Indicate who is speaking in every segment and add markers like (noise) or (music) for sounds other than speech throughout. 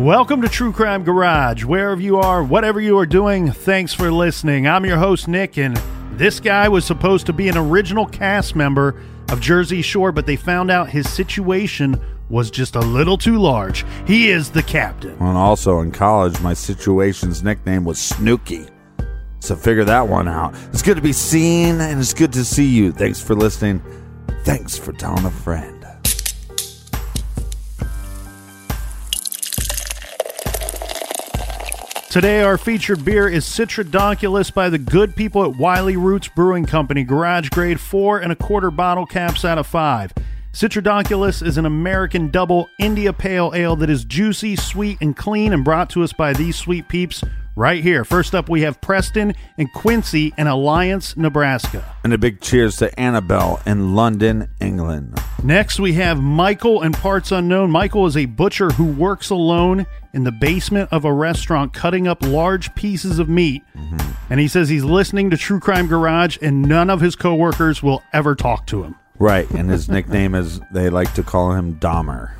Speaker 1: Welcome to True Crime Garage. Wherever you are, whatever you are doing, thanks for listening. I'm your host, Nick, and this guy was supposed to be an original cast member of Jersey Shore, but they found out his situation was just a little too large. He is the captain.
Speaker 2: And also in college, my situation's nickname was Snooki. So figure that one out. It's good to be seen and it's good to see you. Thanks for listening. Thanks for telling a friend.
Speaker 1: Today, our featured beer is Citradonculus by the good people at Wiley Roots Brewing Company, garage grade four and a quarter bottle caps out of five. Citradonculus is an American double India Pale Ale that is juicy, sweet, and clean, and brought to us by these sweet peeps right here. First up, we have Preston and Quincy in Alliance, Nebraska.
Speaker 2: And a big cheers to Annabelle in London, England.
Speaker 1: Next, we have Michael and Parts Unknown. Michael is a butcher who works alone in the basement of a restaurant cutting up large pieces of meat. Mm-hmm. And he says he's listening to True Crime Garage and none of his coworkers will ever talk to him.
Speaker 2: Right, and his (laughs) nickname is they like to call him Dahmer.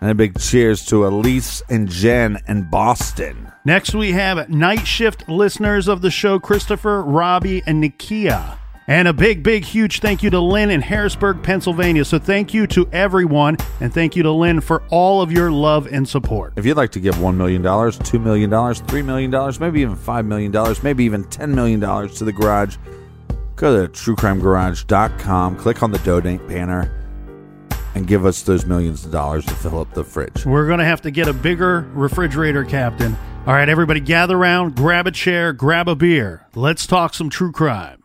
Speaker 2: and a big cheers to Elise and Jen in Boston.
Speaker 1: Next, we have night shift listeners of the show Christopher, Robbie, and Nikia. And a big, big, huge thank you to Lynn in Harrisburg, Pennsylvania. So thank you to everyone, and thank you to Lynn for all of your love and support.
Speaker 2: If you'd like to give $1 million, $2 million, $3 million, maybe even $5 million, maybe even $10 million to the garage, Go to truecrimegarage.com, click on the donate banner, and give us those millions of dollars to fill up the fridge.
Speaker 1: We're going to have to get a bigger refrigerator, Captain. All right, everybody, gather around, grab a chair, grab a beer. Let's talk some true crime.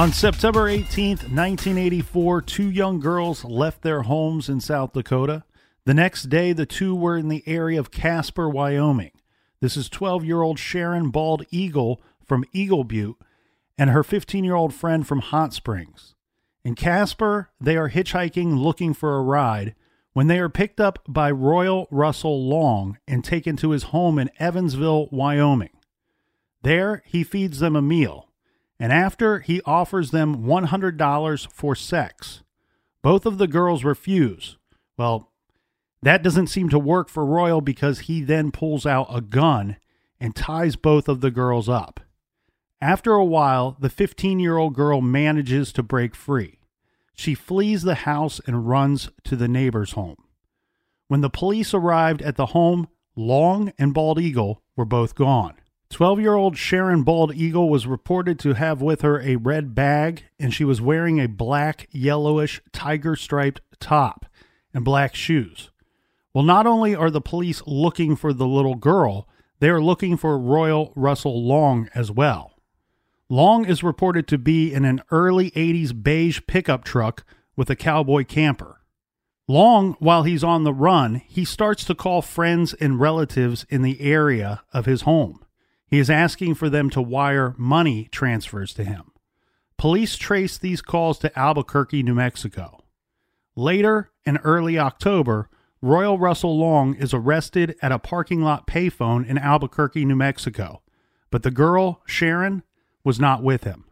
Speaker 1: On September 18th, 1984, two young girls left their homes in South Dakota. The next day, the two were in the area of Casper, Wyoming. This is 12 year old Sharon Bald Eagle from Eagle Butte and her 15 year old friend from Hot Springs. In Casper, they are hitchhiking looking for a ride when they are picked up by Royal Russell Long and taken to his home in Evansville, Wyoming. There, he feeds them a meal and after he offers them $100 for sex. Both of the girls refuse. Well, that doesn't seem to work for Royal because he then pulls out a gun and ties both of the girls up. After a while, the 15 year old girl manages to break free. She flees the house and runs to the neighbor's home. When the police arrived at the home, Long and Bald Eagle were both gone. 12 year old Sharon Bald Eagle was reported to have with her a red bag, and she was wearing a black, yellowish, tiger striped top and black shoes. Well, not only are the police looking for the little girl, they are looking for Royal Russell Long as well. Long is reported to be in an early 80s beige pickup truck with a cowboy camper. Long, while he's on the run, he starts to call friends and relatives in the area of his home. He is asking for them to wire money transfers to him. Police trace these calls to Albuquerque, New Mexico. Later, in early October, Royal Russell Long is arrested at a parking lot payphone in Albuquerque, New Mexico, but the girl, Sharon, was not with him.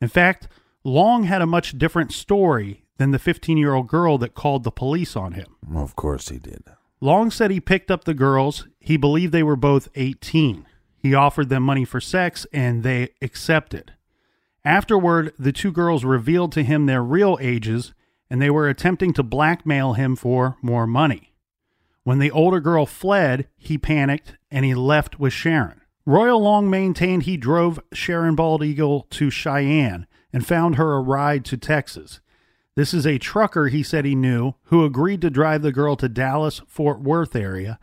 Speaker 1: In fact, Long had a much different story than the 15 year old girl that called the police on him.
Speaker 2: Of course he did.
Speaker 1: Long said he picked up the girls. He believed they were both 18. He offered them money for sex and they accepted. Afterward, the two girls revealed to him their real ages and they were attempting to blackmail him for more money. When the older girl fled, he panicked and he left with Sharon. Royal Long maintained he drove Sharon Bald Eagle to Cheyenne and found her a ride to Texas. This is a trucker he said he knew who agreed to drive the girl to Dallas Fort Worth area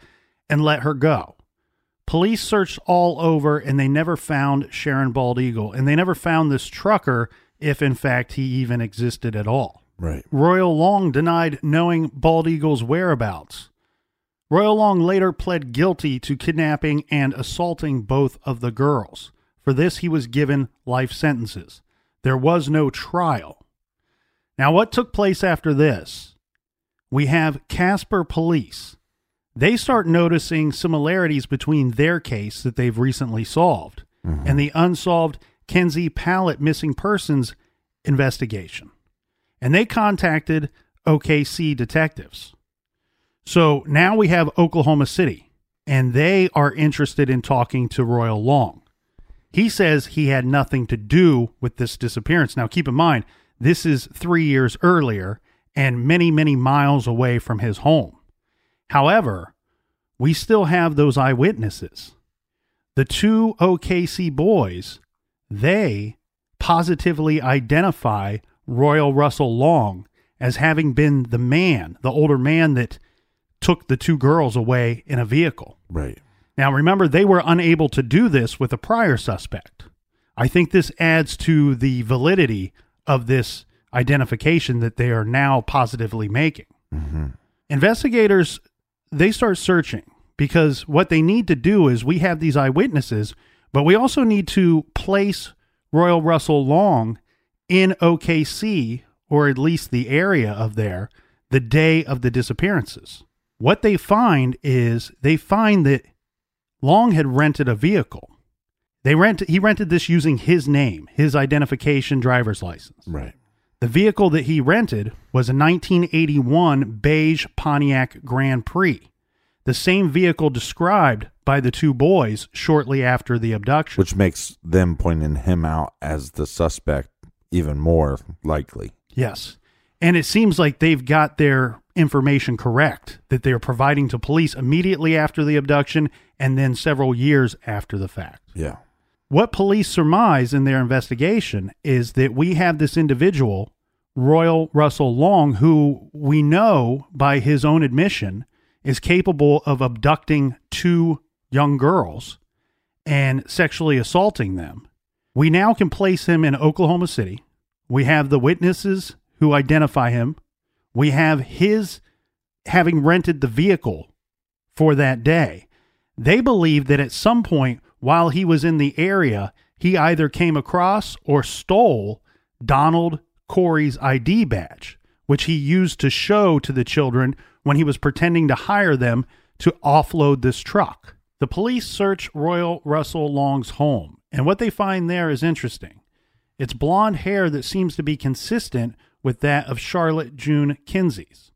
Speaker 1: and let her go. Police searched all over and they never found Sharon Bald Eagle and they never found this trucker if in fact he even existed at all.
Speaker 2: Right.
Speaker 1: Royal Long denied knowing Bald Eagle's whereabouts. Royal Long later pled guilty to kidnapping and assaulting both of the girls. For this, he was given life sentences. There was no trial. Now, what took place after this? We have Casper Police. They start noticing similarities between their case that they've recently solved mm-hmm. and the unsolved Kenzie Pallet missing persons investigation. And they contacted OKC detectives. So now we have Oklahoma City, and they are interested in talking to Royal Long. He says he had nothing to do with this disappearance. Now, keep in mind, this is three years earlier and many, many miles away from his home. However, we still have those eyewitnesses. The two OKC boys, they positively identify Royal Russell Long as having been the man, the older man that took the two girls away in a vehicle.
Speaker 2: Right.
Speaker 1: Now, remember, they were unable to do this with a prior suspect. I think this adds to the validity of this identification that they are now positively making. Mm-hmm. Investigators, they start searching because what they need to do is we have these eyewitnesses, but we also need to place Royal Russell Long in OKC or at least the area of there the day of the disappearances. What they find is they find that Long had rented a vehicle. They rent he rented this using his name, his identification driver's license.
Speaker 2: Right.
Speaker 1: The vehicle that he rented was a 1981 beige Pontiac Grand Prix, the same vehicle described by the two boys shortly after the abduction.
Speaker 2: Which makes them pointing him out as the suspect even more likely.
Speaker 1: Yes. And it seems like they've got their information correct that they're providing to police immediately after the abduction and then several years after the fact.
Speaker 2: Yeah.
Speaker 1: What police surmise in their investigation is that we have this individual, Royal Russell Long, who we know by his own admission is capable of abducting two young girls and sexually assaulting them. We now can place him in Oklahoma City. We have the witnesses who identify him. We have his having rented the vehicle for that day. They believe that at some point while he was in the area, he either came across or stole Donald Corey's ID badge, which he used to show to the children when he was pretending to hire them to offload this truck. The police search Royal Russell Long's home, and what they find there is interesting. It's blonde hair that seems to be consistent with that of Charlotte June Kinsey's.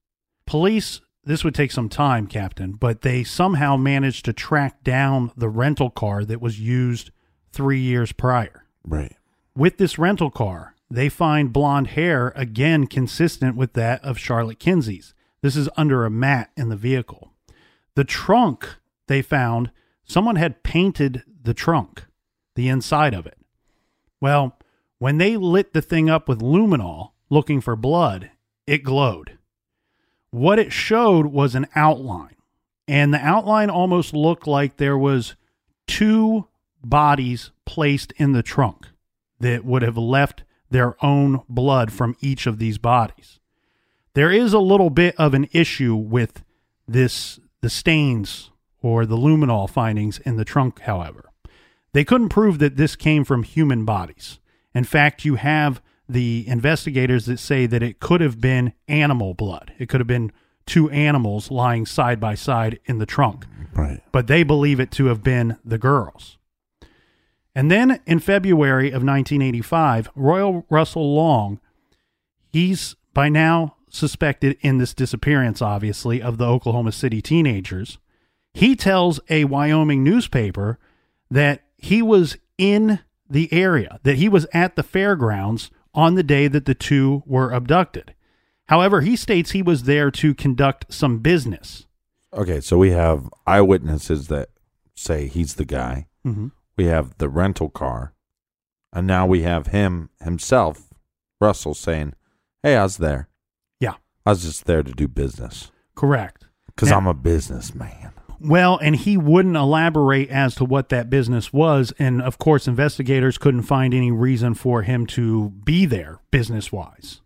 Speaker 1: Police, this would take some time, Captain, but they somehow managed to track down the rental car that was used three years prior.
Speaker 2: Right.
Speaker 1: With this rental car, they find blonde hair again consistent with that of Charlotte Kinsey's. This is under a mat in the vehicle. The trunk they found, someone had painted the trunk, the inside of it. Well, when they lit the thing up with luminol looking for blood, it glowed. What it showed was an outline. And the outline almost looked like there was two bodies placed in the trunk that would have left their own blood from each of these bodies. There is a little bit of an issue with this the stains or the luminol findings in the trunk, however. They couldn't prove that this came from human bodies. In fact, you have the investigators that say that it could have been animal blood. It could have been two animals lying side by side in the trunk.
Speaker 2: Right.
Speaker 1: But they believe it to have been the girls. And then in February of 1985, Royal Russell Long, he's by now suspected in this disappearance, obviously, of the Oklahoma City teenagers. He tells a Wyoming newspaper that he was in the area, that he was at the fairgrounds on the day that the two were abducted. However, he states he was there to conduct some business.
Speaker 2: Okay, so we have eyewitnesses that say he's the guy.
Speaker 1: Mhm.
Speaker 2: We have the rental car, and now we have him himself, Russell, saying, "Hey, I was there.
Speaker 1: Yeah,
Speaker 2: I was just there to do business
Speaker 1: correct.
Speaker 2: because I'm a businessman."
Speaker 1: Well, and he wouldn't elaborate as to what that business was. And of course, investigators couldn't find any reason for him to be there business wise.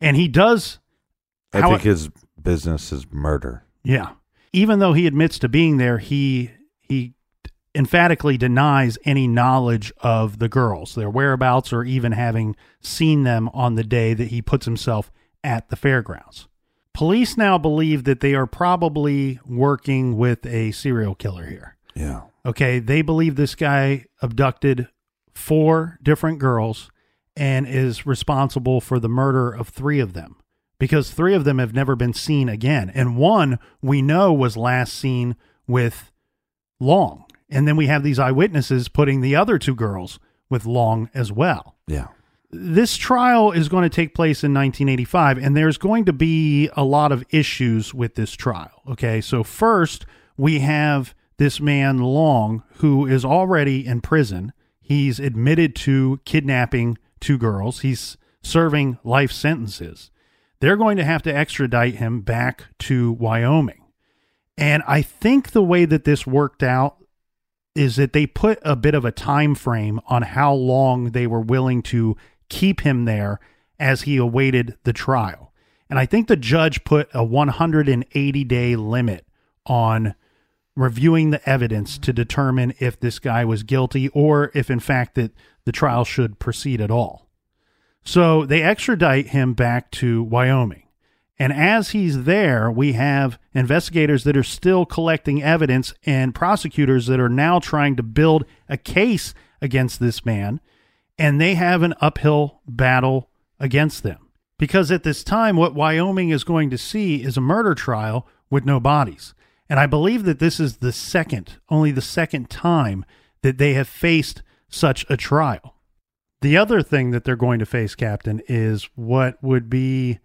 Speaker 1: And he does,
Speaker 2: I think his business is murder.
Speaker 1: yeah. Even though he admits to being there, he he emphatically denies any knowledge of the girls, their whereabouts, or even having seen them on the day that he puts himself at the fairgrounds. Police now believe that they are probably working with a serial killer here.
Speaker 2: Yeah.
Speaker 1: Okay, they believe this guy abducted four different girls and is responsible for the murder of three of them because three of them have never been seen again. And one we know was last seen with Long. And then we have these eyewitnesses putting the other two girls with Long as well
Speaker 2: Yeah.
Speaker 1: This trial is going to take place in 1985 and there's going to be a lot of issues with this trial okay? So first we have this man long who is already in prison. He's admitted to kidnapping two girls. He's serving life sentences. They're going to have to extradite him back to wyoming. And i think the way that this worked out is that they put a bit of a time frame on how long they were willing to keep him there as he awaited the trial. And I think the judge put a 180 day limit on reviewing the evidence to determine if this guy was guilty or if in fact that the trial should proceed at all. So they extradite him back to Wyoming. And as he's there, we have investigators that are still collecting evidence and prosecutors that are now trying to build a case against this man. And they have an uphill battle against them. Because at this time, what Wyoming is going to see is a murder trial with no bodies. And I believe that this is the second, only the second time that they have faced such a trial. The other thing that they're going to face, Captain, is what would be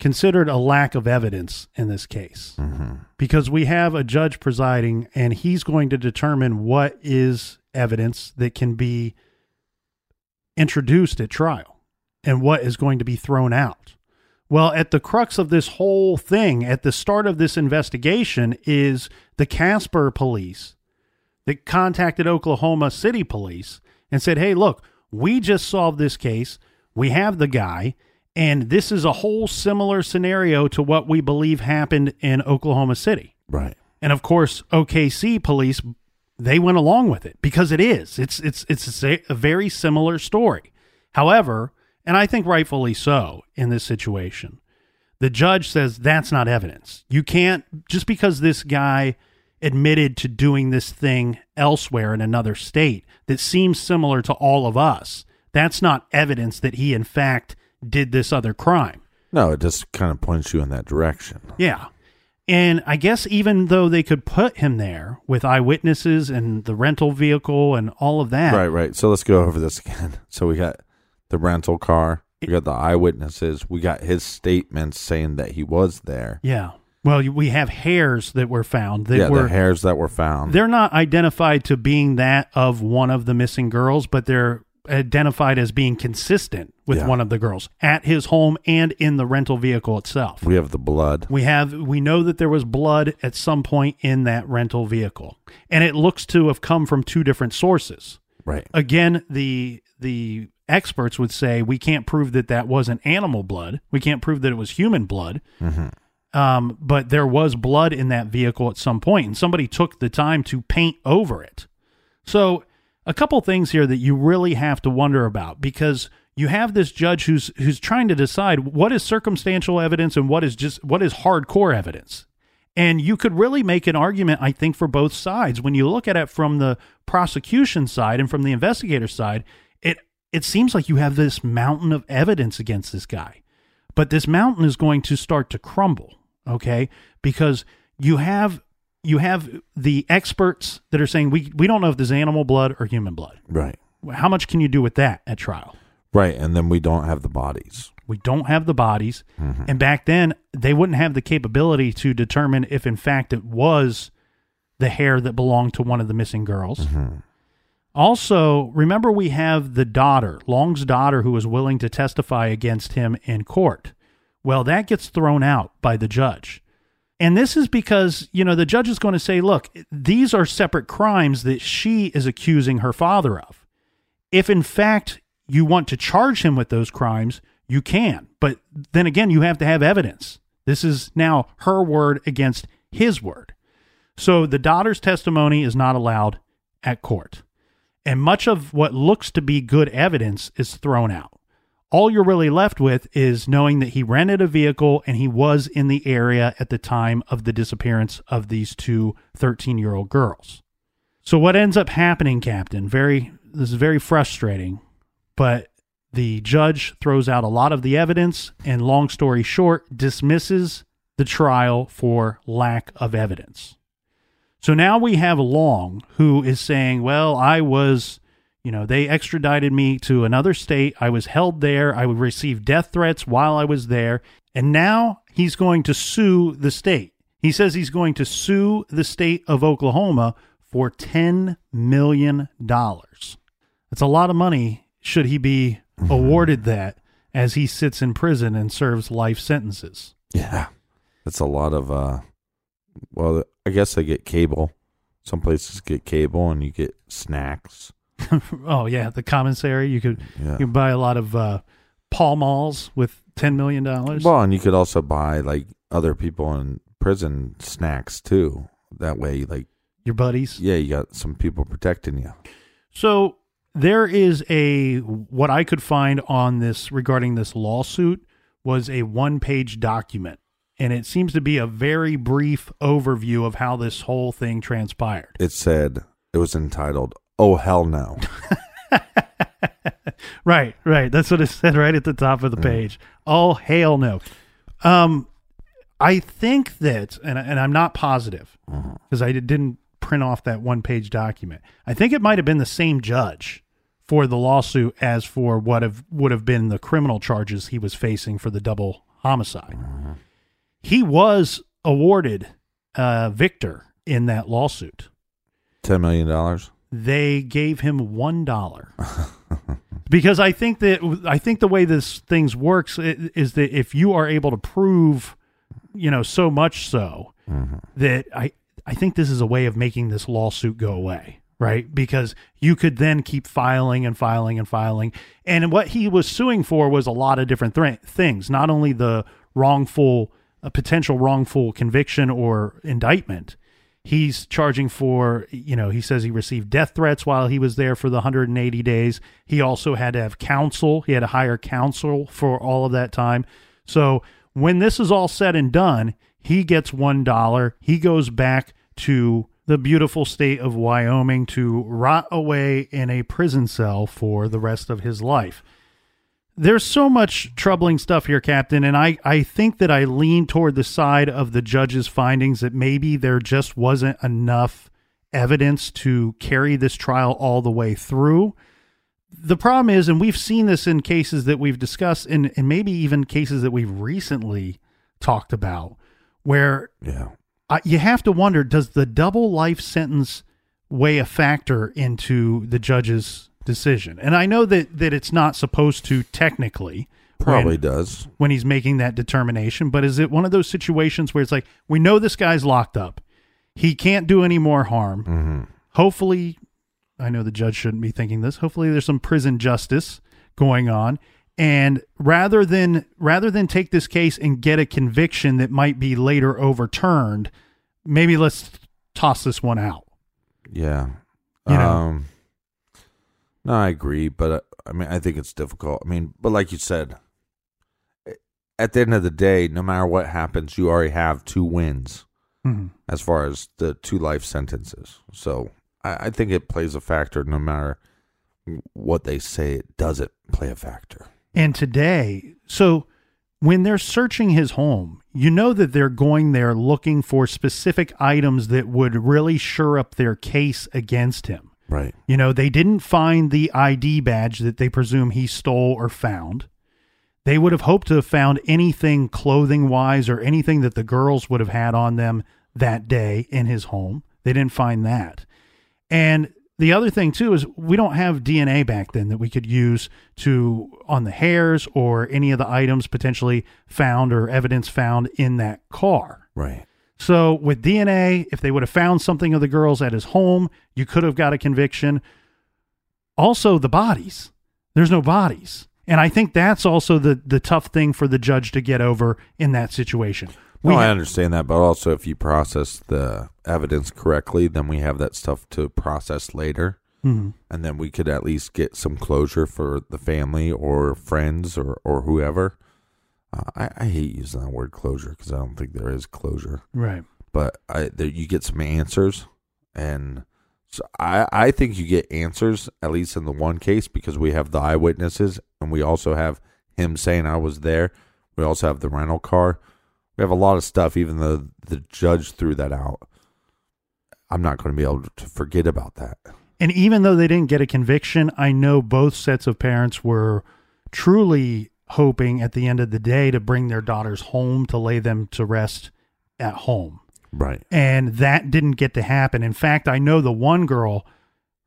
Speaker 1: considered a lack of evidence in this case mm-hmm. because we have a judge presiding and he's going to determine what is evidence that can be introduced at trial and what is going to be thrown out. Well, at the crux of this whole thing, at the start of this investigation, is the Casper police that contacted Oklahoma City police and said, Hey, look, we just solved this case. We have the guy. And this is a whole similar scenario to what we believe happened in Oklahoma City.
Speaker 2: Right.
Speaker 1: And of course, OKC police they went along with it because it is. It's it's it's a, a very similar story. However, and I think rightfully so in this situation, the judge says that's not evidence. You can't just because this guy admitted to doing this thing elsewhere in another state that seems similar to all of us. That's not evidence that he in fact did this other crime.
Speaker 2: No, it just kind of points you in that direction.
Speaker 1: Yeah. And I guess even though they could put him there with eyewitnesses and the rental vehicle and all of that.
Speaker 2: Right, right. So let's go over this again. (laughs) So we got the rental car, we got the eyewitnesses, we got his statements saying that he was there.
Speaker 1: Yeah. Well, we have hairs that were found that
Speaker 2: yeah,
Speaker 1: were
Speaker 2: the hairs that were found.
Speaker 1: they're not identified to being that of one of the missing girls, but they're identified as being consistent with
Speaker 2: Yeah.
Speaker 1: one of the girls at his home and in the rental vehicle itself.
Speaker 2: We have the blood.
Speaker 1: We have we know that there was blood at some point in that rental vehicle, and it looks to have come from two different sources.
Speaker 2: Right.
Speaker 1: Again, the the experts would say we can't prove that that wasn't animal blood. We can't prove that it was human blood. Um, but there was blood in that vehicle at some point, and somebody took the time to paint over it. So, a couple things here that you really have to wonder about because you have this judge who's who's trying to decide what is circumstantial evidence and what is just what is hardcore evidence. And you could really make an argument, I think, for both sides. When you look at it from the prosecution side and from the investigator side, it it seems like you have this mountain of evidence against this guy. But this mountain is going to start to crumble, okay? Because you have you have the experts that are saying we we don't know if this is animal blood or human blood.
Speaker 2: Right.
Speaker 1: How much can you do with that at trial?
Speaker 2: Right. And then we don't have the bodies.
Speaker 1: We don't have the bodies. Mm-hmm. And back then, they wouldn't have the capability to determine if, in fact, it was the hair that belonged to one of the missing girls. Mm-hmm. Also, remember, we have the daughter, Long's daughter, who was willing to testify against him in court. Well, that gets thrown out by the judge. And this is because, you know, the judge is going to say, look, these are separate crimes that she is accusing her father of if in fact you want to charge him with those crimes, you can. But then again, you have to have evidence. This is now her word against his word. So the daughter's testimony is not allowed at court. And much of what looks to be good evidence is thrown out. All you're really left with is knowing that he rented a vehicle and he was in the area at the time of the disappearance of these two 13 year old girls. So what ends up happening, Captain? Very this is very frustrating, but the judge throws out a lot of the evidence and long story short dismisses the trial for lack of evidence. So now we have Long who is saying, "Well, I was, you know, they extradited me to another state. I was held there. I would receive death threats while I was there, and now he's going to sue the state. He says he's going to sue the state of Oklahoma for 10 million dollars. That's a lot of money should he be awarded that as he sits in prison and serves life sentences.
Speaker 2: Yeah. That's a lot of uh well, I guess they get cable. Some places get cable and you get snacks. (laughs)
Speaker 1: oh yeah, the commissary. You could
Speaker 2: Yeah.
Speaker 1: you could buy a lot of uh, Pall Malls with ten million dollars.
Speaker 2: Well, and you could also buy like other people in prison snacks too. That way like
Speaker 1: Your buddies.
Speaker 2: yeah, you got some people protecting you.
Speaker 1: So there is a what I could find on this regarding this lawsuit was a one-page document, and it seems to be a very brief overview of how this whole thing transpired.
Speaker 2: It said it was entitled "Oh hell no." (laughs)
Speaker 1: Right, right. That's what it said right at the top of the page. Oh hell no. Um, I think that, and and I'm not positive because I didn't print off that one page document. I think it might have been the same judge for the lawsuit as for what have would have been the criminal charges he was facing for the double homicide. He was awarded uh, victor in that lawsuit.
Speaker 2: Ten million dollars.
Speaker 1: They gave him one dollar because I think that I think the way this things works is that if you are able to prove, you know, so much so mm-hmm. that I I think this is a way of making this lawsuit go away, right? Because you could then keep filing and filing and filing, and what he was suing for was a lot of different th- things, not only the wrongful, a potential wrongful conviction or indictment. He's charging for, you know, he says he received death threats while he was there for the 180 days. He also had to have counsel. He had to hire counsel for all of that time. So when this is all said and done, he gets $1. He goes back to the beautiful state of Wyoming to rot away in a prison cell for the rest of his life there's so much troubling stuff here, Captain, and I, I think that I lean toward the side of the judge's findings that maybe there just wasn't enough evidence to carry this trial all the way through. The problem is, and we've seen this in cases that we've discussed, and, and maybe even cases that we've recently talked about, where
Speaker 2: Yeah.
Speaker 1: uh, you have to wonder does the double life sentence weigh a factor into the judge's decision. And I know that that it's not supposed to technically
Speaker 2: Probably
Speaker 1: when,
Speaker 2: does.
Speaker 1: when he's making that determination, but is it one of those situations where it's like we know this guy's locked up. He can't do any more harm.
Speaker 2: Mm-hmm.
Speaker 1: Hopefully, I know the judge shouldn't be thinking this. Hopefully there's some prison justice going on and rather than rather than take this case and get a conviction that might be later overturned, maybe let's toss this one out.
Speaker 2: Yeah.
Speaker 1: You know?
Speaker 2: Um, no, I agree, but uh, I mean, I think it's difficult. I mean, but like you said, at the end of the day, no matter what happens, you already have two wins
Speaker 1: Mhm.
Speaker 2: as far as the two life sentences. So I, I think it plays a factor no matter what they say. It doesn't play a factor.
Speaker 1: And today, so when they're searching his home, you know that they're going there looking for specific items that would really sure up their case against him.
Speaker 2: Right.
Speaker 1: You know, they didn't find the ID badge that they presume he stole or found. They would have hoped to have found anything clothing wise or anything that the girls would have had on them that day in his home. They didn't find that. And the other thing too is we don't have DNA back then that we could use to on the hairs or any of the items potentially found or evidence found in that car.
Speaker 2: Right.
Speaker 1: So with DNA, if they would have found something of the girls at his home, you could have got a conviction. Also, the bodies. There's no bodies. And I think that's also the the tough thing for the judge to get over in that situation.
Speaker 2: No, I understand that, but also if you process the evidence correctly, then we have that stuff to process later.
Speaker 1: Mhm.
Speaker 2: and then we could at least get some closure for the family or friends or, or whoever. Uh, I, I hate using that word closure because I don't think there is closure,
Speaker 1: Right.
Speaker 2: but I, there, you get some answers, and so I, I think you get answers at least in the one case because we have the eyewitnesses and we also have him saying I was there. We also have the rental car. We have a lot of stuff, even though the judge threw that out. I'm not going to be able to forget about that.
Speaker 1: And even though they didn't get a conviction, I know both sets of parents were truly hoping at the end of the day to bring their daughters home to lay them to rest at home.
Speaker 2: Right.
Speaker 1: And that didn't get to happen. In fact, I know the one girl,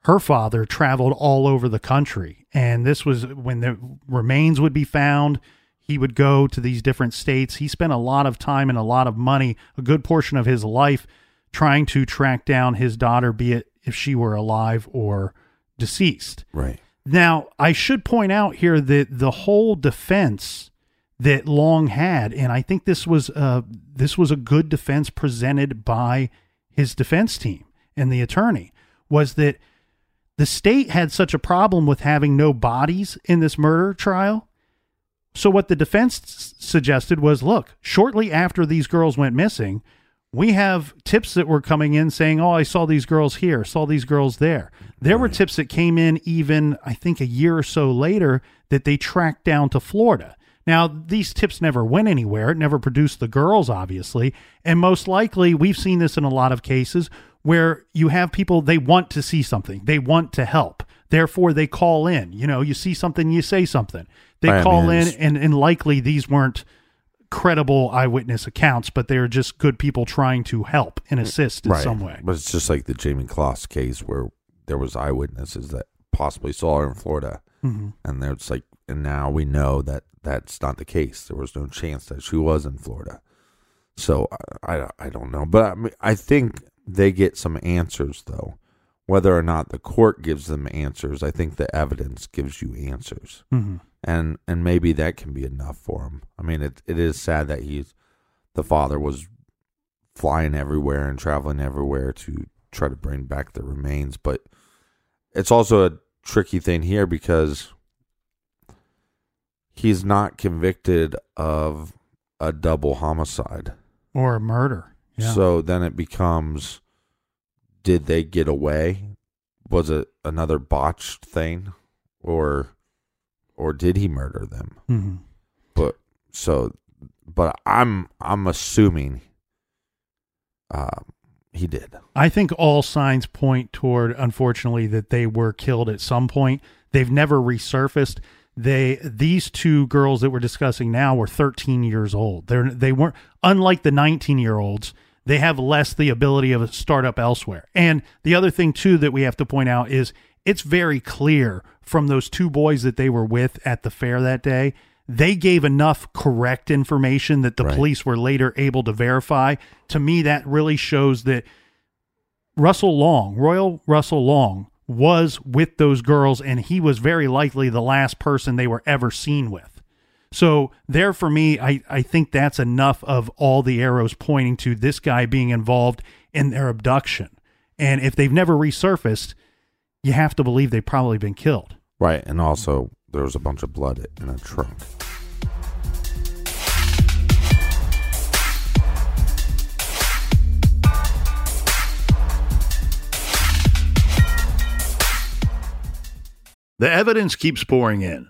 Speaker 1: her father traveled all over the country. And this was when the remains would be found. He would go to these different states. He spent a lot of time and a lot of money, a good portion of his life, trying to track down his daughter, be it if she were alive or deceased.
Speaker 2: Right.
Speaker 1: Now, I should point out here that the whole defense that Long had, and I think this was uh, this was a good defense presented by his defense team and the attorney, was that the state had such a problem with having no bodies in this murder trial. So what the defense s- suggested was, look, shortly after these girls went missing, we have tips that were coming in saying, "Oh, I saw these girls here, saw these girls there." There were tips that came in even I think a year or so later that they tracked down to Florida. Now, these tips never went anywhere. It never produced the girls, obviously. And most likely, we've seen this in a lot of cases where you have people, they want to see something, they want to help. Therefore, they call in. You know, you see something, you say something. They
Speaker 2: Right,
Speaker 1: call in, and, and likely these weren't credible eyewitness accounts, but they're just good people trying to help and assist in some way.
Speaker 2: But it's just like the Jayme Closs case where there was eyewitnesses that possibly saw her in Florida,
Speaker 1: Mhm.
Speaker 2: and there's like, and now we know that that's not the case. There was no chance that she was in Florida. So I, I, I don't know, but I mean, I think they get some answers though. Whether or not the court gives them answers, I think the evidence gives you answers
Speaker 1: Mhm.
Speaker 2: and and maybe that can be enough for him. I mean, it it is sad that he's the father was flying everywhere and traveling everywhere to try to bring back the remains, but it's also a tricky thing here because he's not convicted of a double homicide.
Speaker 1: Or a murder. Yeah.
Speaker 2: So then it becomes did they get away? Was it another botched thing or or did he murder them?
Speaker 1: Mhm.
Speaker 2: But so but I'm I'm assuming um he did.
Speaker 1: I think all signs point toward, unfortunately, that they were killed at some point. They've never resurfaced. They these two girls that we're discussing now were 13 years old. They're they weren't unlike the 19 year olds. They have less the ability of a startup elsewhere. And the other thing too that we have to point out is it's very clear from those two boys that they were with at the fair that day. They gave enough correct information that the
Speaker 2: Right.
Speaker 1: police were later able to verify. To me, that really shows that Russell Long, Royal Russell Long, was with those girls, and he was very likely the last person they were ever seen with. So there for me, I, I think that's enough of all the arrows pointing to this guy being involved in their abduction. And if they've never resurfaced, you have to believe they've probably been killed.
Speaker 2: Right, and also there was a bunch of blood in a trunk.
Speaker 1: The evidence keeps pouring in.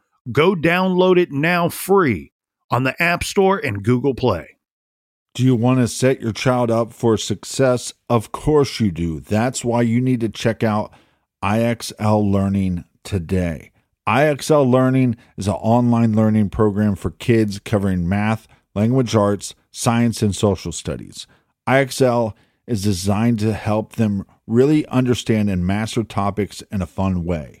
Speaker 1: Go download it now free on the App Store and Google Play.
Speaker 3: Do you want to set your child up for success? Of course you do. That's why you need to check out IXL Learning today. IXL Learning is an online learning program for kids covering math, language arts, science, and social studies. IXL is designed to help them really understand and master topics in a fun way.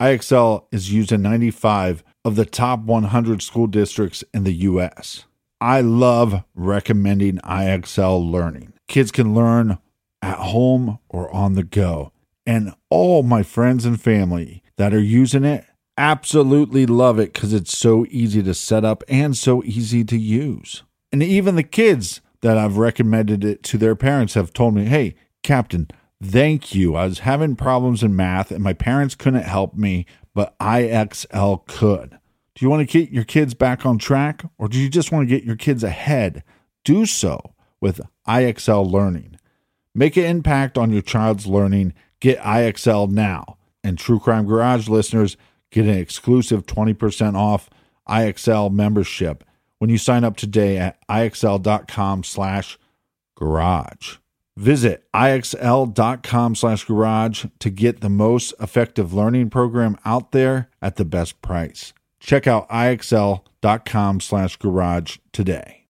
Speaker 3: IXL is used in 95 of the top 100 school districts in the U.S. I love recommending IXL learning. Kids can learn at home or on the go. And all my friends and family that are using it absolutely love it because it's so easy to set up and so easy to use. And even the kids that I've recommended it to their parents have told me, hey, Captain, thank you. I was having problems in math and my parents couldn't help me, but IXL could. Do you want to get your kids back on track or do you just want to get your kids ahead? Do so with IXL Learning. Make an impact on your child's learning. Get IXL now. And True Crime Garage listeners get an exclusive 20% off IXL membership when you sign up today at IXL.com slash garage. Visit IXL.com slash garage to get the most effective learning program out there at the best price. Check out IXL.com slash garage today.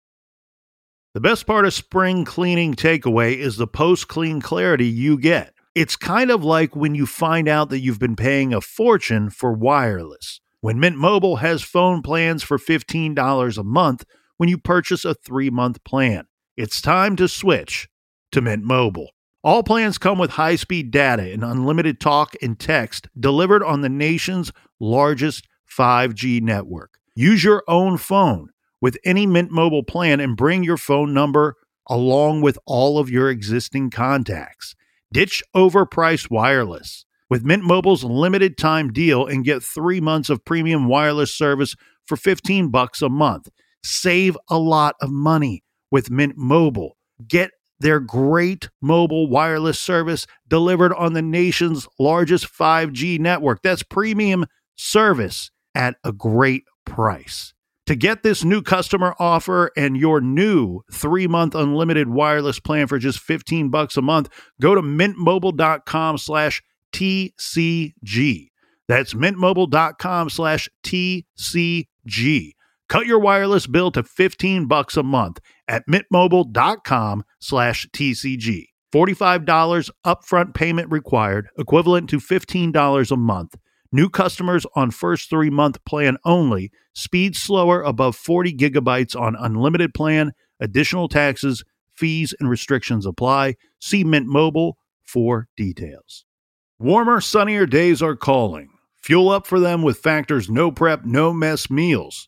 Speaker 1: The best part of spring cleaning takeaway is the post clean clarity you get. It's kind of like when you find out that you've been paying a fortune for wireless. When Mint Mobile has phone plans for $15 a month when you purchase a three month plan, it's time to switch to Mint Mobile. All plans come with high speed data and unlimited talk and text delivered on the nation's largest 5G network. Use your own phone with any Mint Mobile plan and bring your phone number along with all of your existing contacts. Ditch overpriced wireless with Mint Mobile's limited time deal and get 3 months of premium wireless service for 15 bucks a month. Save a lot of money with Mint Mobile. Get their great mobile wireless service delivered on the nation's largest 5G network. That's premium service at a great price. To get this new customer offer and your new 3-month unlimited wireless plan for just 15 bucks a month, go to mintmobile.com slash TCG. That's mintmobile.com slash TCG Cut your wireless bill to 15 bucks a month at mintmobile.com slash TCG. $45 upfront payment required, equivalent to $15 a month. New customers on first three month plan only. Speed slower above 40 gigabytes on unlimited plan. Additional taxes, fees, and restrictions apply. See Mint Mobile for details. Warmer, sunnier days are calling. Fuel up for them with Factor's no prep, no mess meals.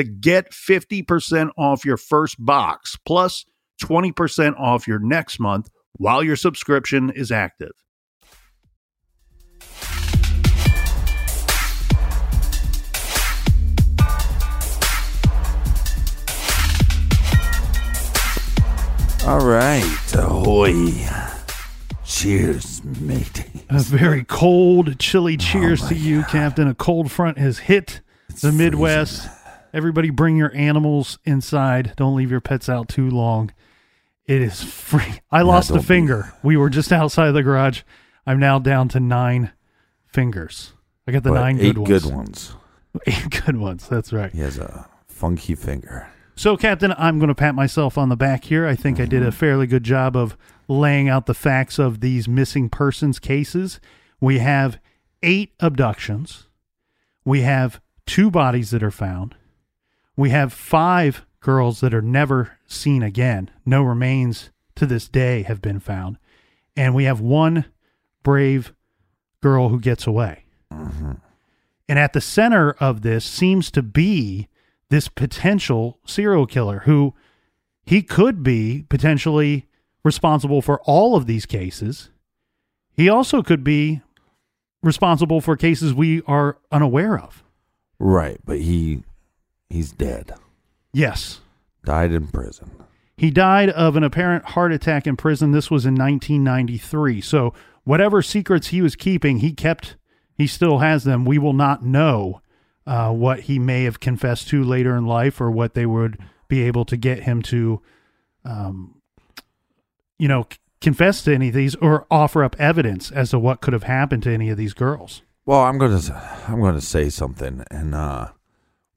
Speaker 1: to get 50% off your first box, plus 20% off your next month while your subscription is active.
Speaker 2: All right. Ahoy. Cheers, mate.
Speaker 1: A very cold, chilly oh cheers to you, Captain. A cold front has hit the Midwest. Everybody bring your animals inside. Don't leave your pets out too long. It is free. I lost a
Speaker 2: don't be-
Speaker 1: finger. We were just outside of the garage. I'm now down to nine fingers. I got the
Speaker 2: But
Speaker 1: nine good ones.
Speaker 2: good ones. (laughs)
Speaker 1: Eight good ones. That's right.
Speaker 2: He has a funky finger.
Speaker 1: So, Captain, I'm going to pat myself on the back here. I think I did a mm-hmm. fairly good job of laying out the facts of these missing persons cases. We have eight abductions. We have two bodies that are found. We have five girls that are never seen again. No remains to this day have been found. And we have one brave girl who gets away. Mm-hmm. And at the center of this seems to be this potential serial killer who he could be potentially responsible for all of these cases. He also could be responsible for cases we are unaware of.
Speaker 2: Right, but he he's dead.
Speaker 1: Yes.
Speaker 2: Died in prison.
Speaker 1: He died of an apparent heart attack in prison. This was in 1993. So, whatever secrets he was keeping, he kept, he still has them. We will not know uh, what he may have confessed to later in life or what they would be able to get him to, um, you know, c- confess to any of these or offer up evidence as to what could have happened to any of these girls.
Speaker 2: Well, I'm going to I'm going to say something and uh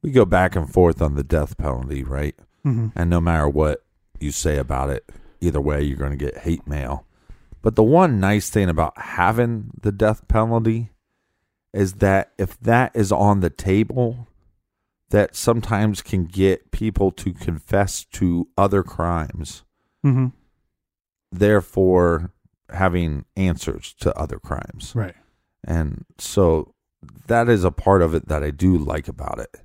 Speaker 2: we go back and forth on the death penalty, right?
Speaker 1: Mm-hmm.
Speaker 2: And no matter what you say about it, either way you're going to get hate mail. But the one nice thing about having the death penalty is that if that is on the table, that sometimes can get people to confess to other crimes,
Speaker 1: Mm-hmm.
Speaker 2: therefore having answers to other crimes.
Speaker 1: Right.
Speaker 2: And so that is a part of it that I do like about it.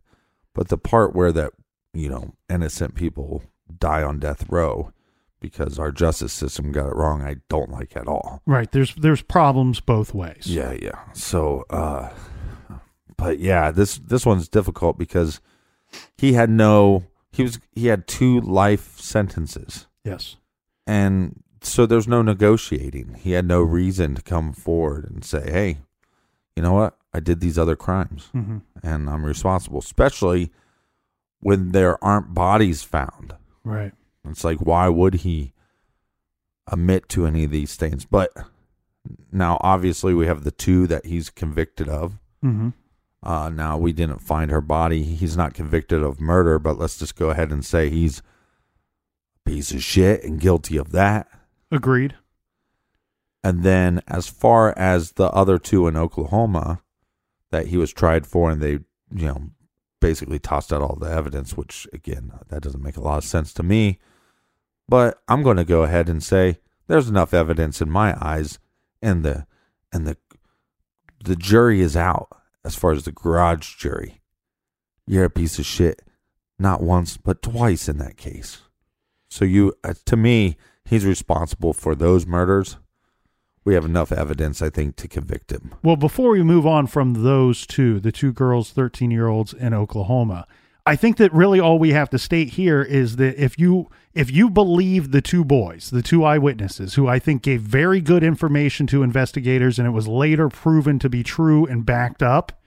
Speaker 2: But the part where that, you know, innocent people die on death row because our justice system got it wrong, I don't like at all.
Speaker 1: Right. There's there's problems both ways.
Speaker 2: Yeah, yeah. So uh but yeah, this this one's difficult because he had no he was he had two life sentences.
Speaker 1: Yes.
Speaker 2: And so there's no negotiating. He had no reason to come forward and say, "Hey, you know what? I did these other crimes
Speaker 1: Mm-hmm.
Speaker 2: and I'm responsible." Especially when there aren't bodies found,
Speaker 1: Right.
Speaker 2: It's like, why would he admit to any of these things? But now, obviously, we have the two that he's convicted of.
Speaker 1: Mm-hmm.
Speaker 2: Uh, now, we didn't find her body. He's not convicted of murder, but let's just go ahead and say he's a piece of shit and guilty of that.
Speaker 1: Agreed.
Speaker 2: And then, as far as the other two in Oklahoma that he was tried for, and they, you know, basically tossed out all the evidence, which again, that doesn't make a lot of sense to me. But I'm going to go ahead and say there's enough evidence in my eyes, and the and the the jury is out as far as the garage jury. You're a piece of shit, not once but twice in that case. So you, uh, to me, he's responsible for those murders. We have enough evidence, I think, to convict him.
Speaker 1: Well, before we move on from those two, the two girls, 13 year olds in Oklahoma, I think that really all we have to state here is that if you if you believe the two boys, the two eyewitnesses who I think gave very good information to investigators and it was later proven to be true and backed up,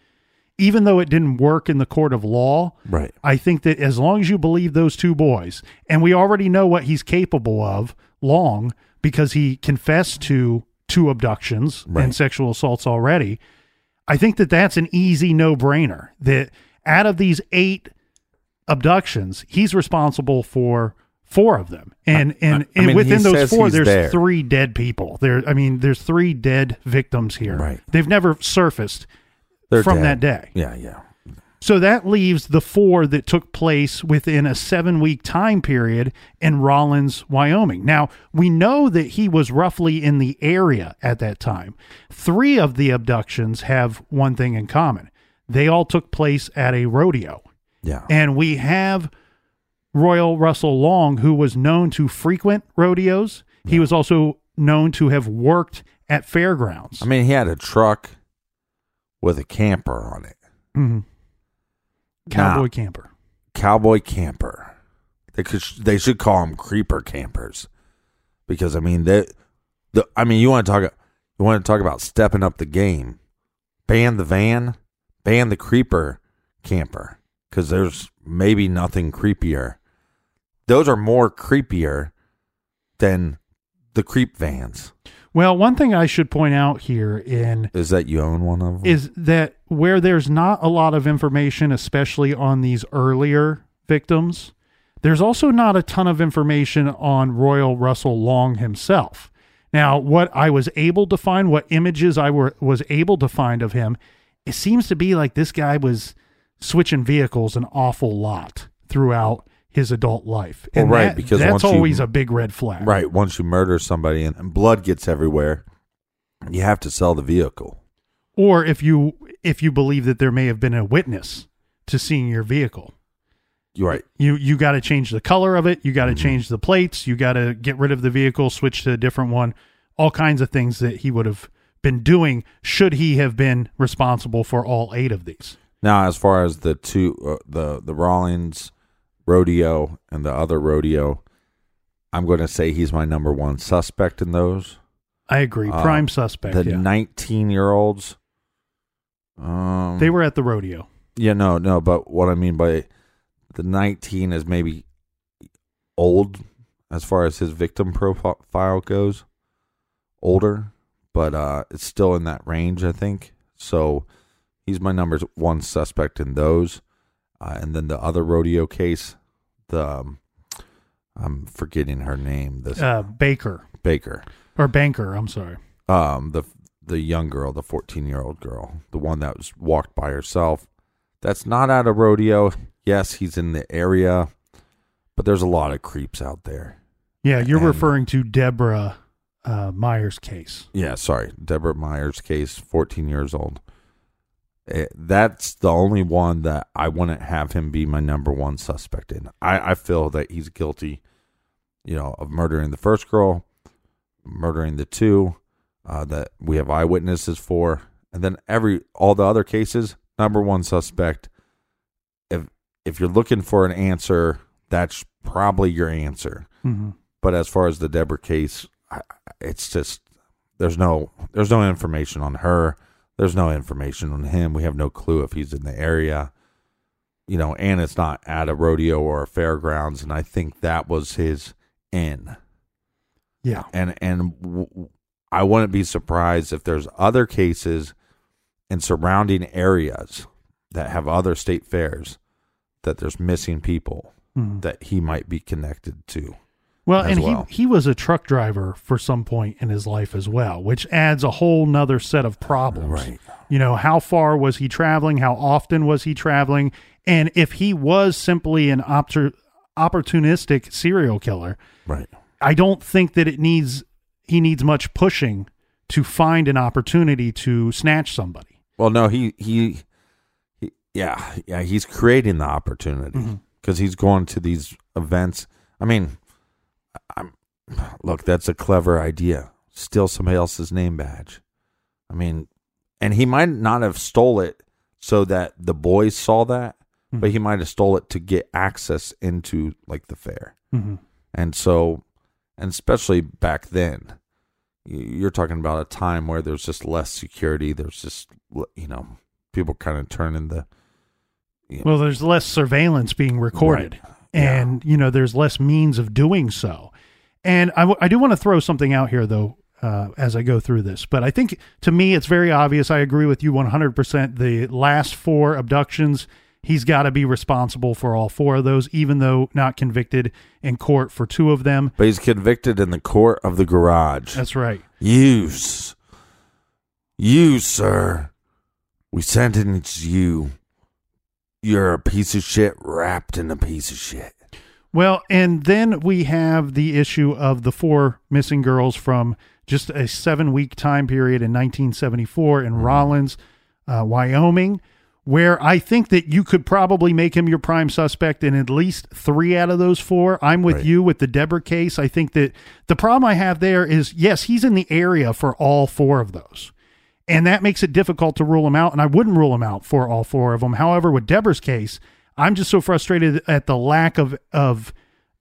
Speaker 1: even though it didn't work in the court of law,
Speaker 2: Right.
Speaker 1: I think that as long as you believe those two boys, and we already know what he's capable of, long, because he confessed to two abductions
Speaker 2: Right.
Speaker 1: and sexual assaults already, I think that that's an easy no brainer. That out of these eight abductions, he's responsible for four of them, and and,
Speaker 2: I
Speaker 1: and within those four, there's
Speaker 2: there.
Speaker 1: three dead people. There, I mean, there's three dead victims here.
Speaker 2: Right.
Speaker 1: They've never surfaced
Speaker 2: They're
Speaker 1: from
Speaker 2: dead.
Speaker 1: that day.
Speaker 2: Yeah, yeah.
Speaker 1: So that leaves the four that took place within a seven week time period in Rawlins, Wyoming. Now, we know that he was roughly in the area at that time. Three of the abductions have one thing in common they all took place at a rodeo.
Speaker 2: Yeah.
Speaker 1: And we have Royal Russell Long, who was known to frequent rodeos. He was also known to have worked at fairgrounds.
Speaker 2: I mean, he had a truck with a camper on it.
Speaker 1: Mhm. Cowboy camper.
Speaker 2: cowboy camper. They could they should call them creeper campers, because I mean they, the I mean you want to talk you want to talk about stepping up the game, ban the van, ban the creeper camper, because there's maybe nothing creepier. Those are more creepier than the creep vans.
Speaker 1: Well, one thing I should point out here in
Speaker 2: Is that you own one of them?
Speaker 1: is that where there's not a lot of information, especially on these earlier victims, there's also not a ton of information on Royal Russell Long himself. Now, what I was able to find, what images I were was able to find of him, it seems to be like this guy was switching vehicles an awful lot throughout his adult life.
Speaker 2: Well, right,
Speaker 1: that-
Speaker 2: because
Speaker 1: that's
Speaker 2: once you-
Speaker 1: always a big red flag.
Speaker 2: Right. Once you murder somebody and, and blood gets everywhere, you have to sell the vehicle.
Speaker 1: or if you if you believe that there may have been a witness to seeing your vehicle
Speaker 2: You're right.
Speaker 1: you you got to change the color of it you got to change the plates you got to get rid of the vehicle switch to a different one all kinds of things that he would have been doing should he have been responsible for all eight of these
Speaker 2: Now, as far as the two, uh, the the Rawlins rodeo and the other rodeo, I'm going to say he's my number one suspect in those.
Speaker 1: i agree
Speaker 2: Uh,
Speaker 1: prime suspect
Speaker 2: the
Speaker 1: yeah.
Speaker 2: 19 year olds. Um,
Speaker 1: they were at the rodeo
Speaker 2: Yeah, no, no. But what I mean by the 19 is maybe old as far as his victim profile goes, older, but uh, it's still in that range, I think. So he's my number one suspect in those. Uh, and then the other rodeo case, the um, I'm forgetting her name. This
Speaker 1: uh baker
Speaker 2: Baker,
Speaker 1: or banker i'm sorry
Speaker 2: um, the the young girl, the 14 year old girl, the one that was walked by herself. That's not at a rodeo. Yes, he's in the area, but there's a lot of creeps out there.
Speaker 1: yeah you're
Speaker 2: And-
Speaker 1: referring to deborah uh, myers case
Speaker 2: Yeah, sorry, Deborah Myers' case, 14 years old. Eh, that's the only one that I wouldn't have him be my number one suspect in. I, I feel that he's guilty, you know, of murdering the first girl, murdering the two uh, that we have eyewitnesses for, and then every all the other cases, number one suspect. If if you're looking for an answer, that's probably your answer.
Speaker 1: hmm
Speaker 2: But as far as the Deborah case, I, it's just there's no there's no information on her. There's no information on him. We have no clue if he's in the area. you know, and it's not at a rodeo or a fairgrounds, and I think that was his in.
Speaker 1: Yeah.
Speaker 2: And and w- I wouldn't be surprised if there's other cases in surrounding areas that have other state fairs that there's missing people
Speaker 1: Mhm.
Speaker 2: that he might be connected to.
Speaker 1: Well, and
Speaker 2: well.
Speaker 1: he he was a truck driver for some point in his life as well, which adds a whole nother set of problems.
Speaker 2: Right.
Speaker 1: You know, how far was he traveling? How often was he traveling? And if he was simply an optor- opportunistic serial killer,
Speaker 2: Right.
Speaker 1: I don't think that it needs he needs much pushing to find an opportunity to snatch somebody.
Speaker 2: Well, no, he he, he yeah, yeah, he's creating the opportunity
Speaker 1: Mm-hmm.
Speaker 2: because he's going to these events. I mean, I'm (sighs) look, that's a clever idea. Steal somebody else's name badge. I mean, and he might not have stole it so that the boys saw that, but he might have stole it to get access into like the fair.
Speaker 1: Mm-hmm.
Speaker 2: And so, and especially back then, you're talking about a time where there's just less security. There's just, you know, people kind of turning the,
Speaker 1: Well, there's less surveillance being recorded,
Speaker 2: Right.
Speaker 1: and you know there's less means of doing so. And I, w- I do want to throw something out here though uh, as I go through this, but I think to me it's very obvious. I agree with you 100. percent The last four abductions, he's got to be responsible for all four of those, even though not convicted in court for two of them.
Speaker 2: but he's convicted in the court of the garage.
Speaker 1: That's right.
Speaker 2: You, s- you, sir, we sentence you. You're a piece of shit wrapped in a piece of shit.
Speaker 1: Well, and then we have the issue of the four missing girls from just a seven week time period in 1974 in Rawlins, uh, Wyoming, where I think that you could probably make him your prime suspect in at least three out of those four. I'm with
Speaker 2: Right.
Speaker 1: you with the Deborah case. I think that the problem I have there is yes, he's in the area for all four of those. And that makes it difficult to rule him out. And I wouldn't rule him out for all four of them. However, with Deborah's case, I'm just so frustrated at the lack of, of